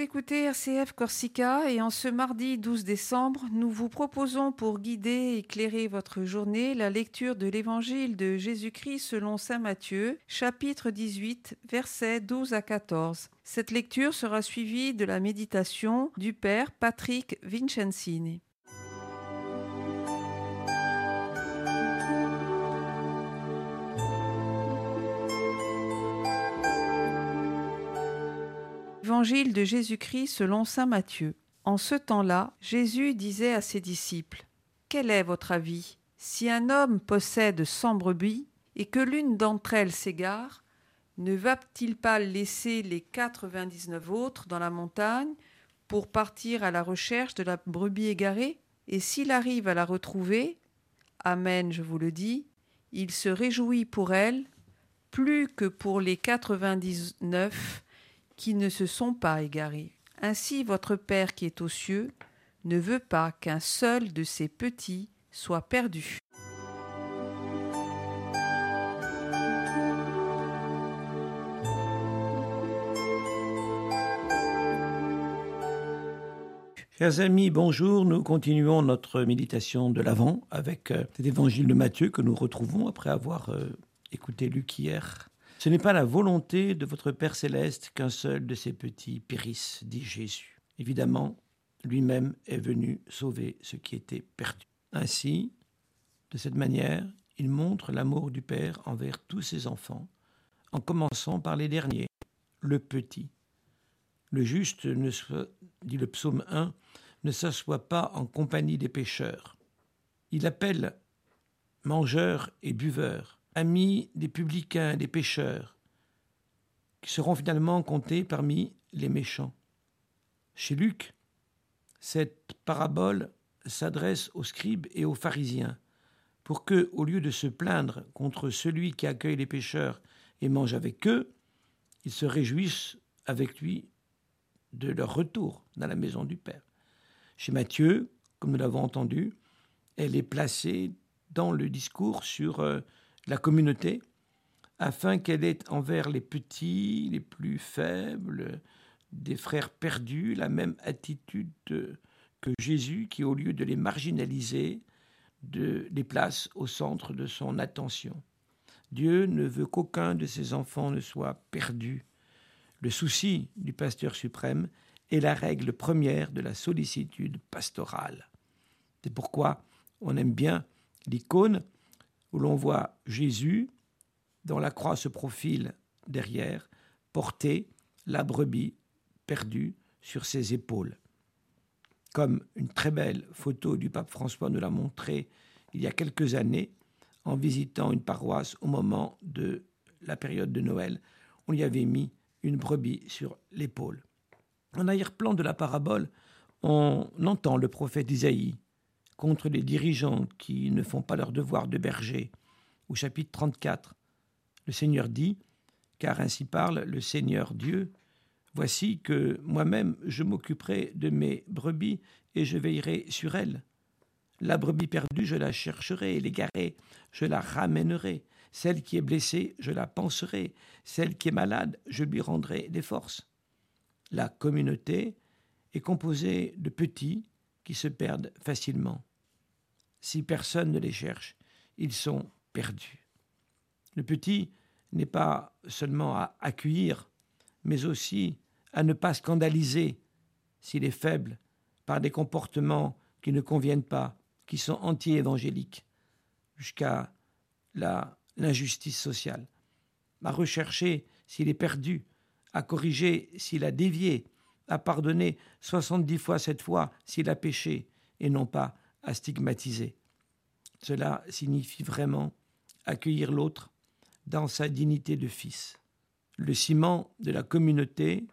Écoutez RCF Corsica et en ce mardi 12 décembre, nous vous proposons pour guider et éclairer votre journée la lecture de l'évangile de Jésus-Christ selon Saint Matthieu, chapitre 18, versets 12 à 14. Cette lecture sera suivie de la méditation du Père Patrick Vincenzini. Évangile de Jésus-Christ selon Saint Matthieu. En ce temps-là, Jésus disait à ses disciples Quel est votre avis? Si un homme possède cent brebis et que l'une d'entre elles s'égare, ne va-t-il pas laisser les quatre-vingt-dix-neuf autres dans la montagne pour partir à la recherche de la brebis égarée? Et s'il arrive à la retrouver, Amen, je vous le dis, il se réjouit pour elle plus que pour les quatre-vingt-dix-neuf qui ne se sont pas égarés. Ainsi votre Père qui est aux cieux ne veut pas qu'un seul de ses petits soit perdu. Chers amis, bonjour. Nous continuons notre méditation de l'Avent avec euh, cet évangile de Matthieu que nous retrouvons après avoir euh, écouté Luc hier ce n'est pas la volonté de votre Père céleste qu'un seul de ses petits périsse, dit Jésus. Évidemment, lui-même est venu sauver ce qui était perdu. Ainsi, de cette manière, il montre l'amour du Père envers tous ses enfants, en commençant par les derniers, le petit. Le juste, ne soit, dit le psaume 1, ne s'assoit pas en compagnie des pécheurs. Il appelle mangeurs et buveurs amis des publicains, des pécheurs, qui seront finalement comptés parmi les méchants. Chez Luc, cette parabole s'adresse aux scribes et aux pharisiens, pour que, au lieu de se plaindre contre celui qui accueille les pécheurs et mange avec eux, ils se réjouissent avec lui de leur retour dans la maison du Père. Chez Matthieu, comme nous l'avons entendu, elle est placée dans le discours sur euh, la communauté, afin qu'elle ait envers les petits, les plus faibles, des frères perdus, la même attitude que Jésus, qui au lieu de les marginaliser, les place au centre de son attention. Dieu ne veut qu'aucun de ses enfants ne soit perdu. Le souci du pasteur suprême est la règle première de la sollicitude pastorale. C'est pourquoi on aime bien l'icône où l'on voit Jésus, dont la croix se profile derrière, porter la brebis perdue sur ses épaules. Comme une très belle photo du pape François nous l'a montré il y a quelques années en visitant une paroisse au moment de la période de Noël. On y avait mis une brebis sur l'épaule. En arrière-plan de la parabole, on entend le prophète Isaïe contre les dirigeants qui ne font pas leur devoir de berger. Au chapitre 34, le Seigneur dit, car ainsi parle le Seigneur Dieu, Voici que moi-même je m'occuperai de mes brebis et je veillerai sur elles. La brebis perdue, je la chercherai, l'égarée, je la ramènerai. Celle qui est blessée, je la penserai. Celle qui est malade, je lui rendrai des forces. La communauté est composée de petits qui se perdent facilement si personne ne les cherche. Ils sont perdus. Le petit n'est pas seulement à accueillir, mais aussi à ne pas scandaliser s'il est faible par des comportements qui ne conviennent pas, qui sont anti-évangéliques, jusqu'à l'injustice sociale, à rechercher s'il est perdu, à corriger s'il a dévié, à pardonner soixante-dix fois cette fois s'il a péché, et non pas à stigmatiser. Cela signifie vraiment accueillir l'autre dans sa dignité de fils. Le ciment de la communauté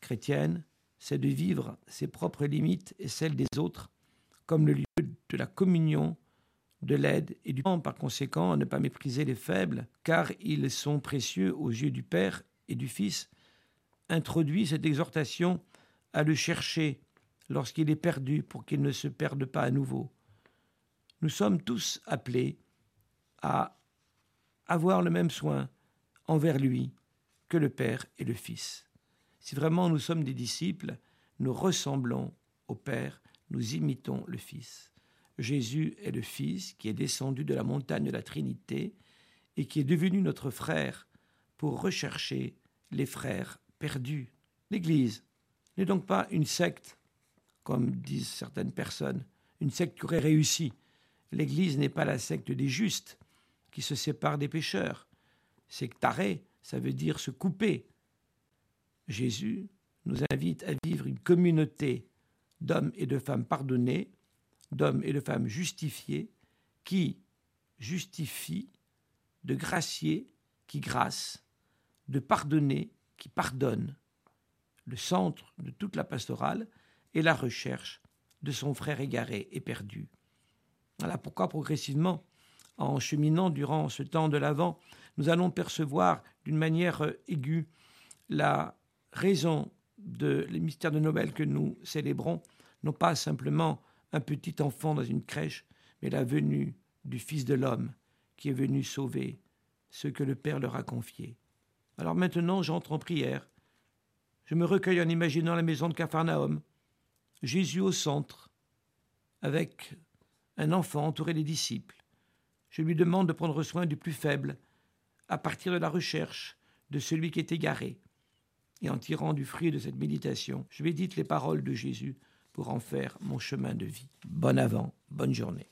chrétienne, c'est de vivre ses propres limites et celles des autres comme le lieu de la communion, de l'aide et du temps. Par conséquent, à ne pas mépriser les faibles, car ils sont précieux aux yeux du Père et du Fils, introduit cette exhortation à le chercher lorsqu'il est perdu pour qu'il ne se perde pas à nouveau. Nous sommes tous appelés à avoir le même soin envers lui que le Père et le Fils. Si vraiment nous sommes des disciples, nous ressemblons au Père, nous imitons le Fils. Jésus est le Fils qui est descendu de la montagne de la Trinité et qui est devenu notre frère pour rechercher les frères perdus. L'Église n'est donc pas une secte, comme disent certaines personnes, une secte qui aurait réussi. L'Église n'est pas la secte des justes qui se séparent des pécheurs. Sectaré, ça veut dire se couper. Jésus nous invite à vivre une communauté d'hommes et de femmes pardonnés, d'hommes et de femmes justifiés, qui justifient, de gracier, qui grâce, de pardonner, qui pardonne. Le centre de toute la pastorale est la recherche de son frère égaré et perdu. Voilà pourquoi progressivement, en cheminant durant ce temps de l'Avent, nous allons percevoir d'une manière aiguë la raison de les mystères de Noël que nous célébrons, non pas simplement un petit enfant dans une crèche, mais la venue du Fils de l'homme qui est venu sauver ce que le Père leur a confié. Alors maintenant, j'entre en prière. Je me recueille en imaginant la maison de Capharnaüm, Jésus au centre, avec un enfant entouré des disciples. Je lui demande de prendre soin du plus faible, à partir de la recherche de celui qui est égaré. Et en tirant du fruit de cette méditation, je médite les paroles de Jésus pour en faire mon chemin de vie. Bon avant, bonne journée.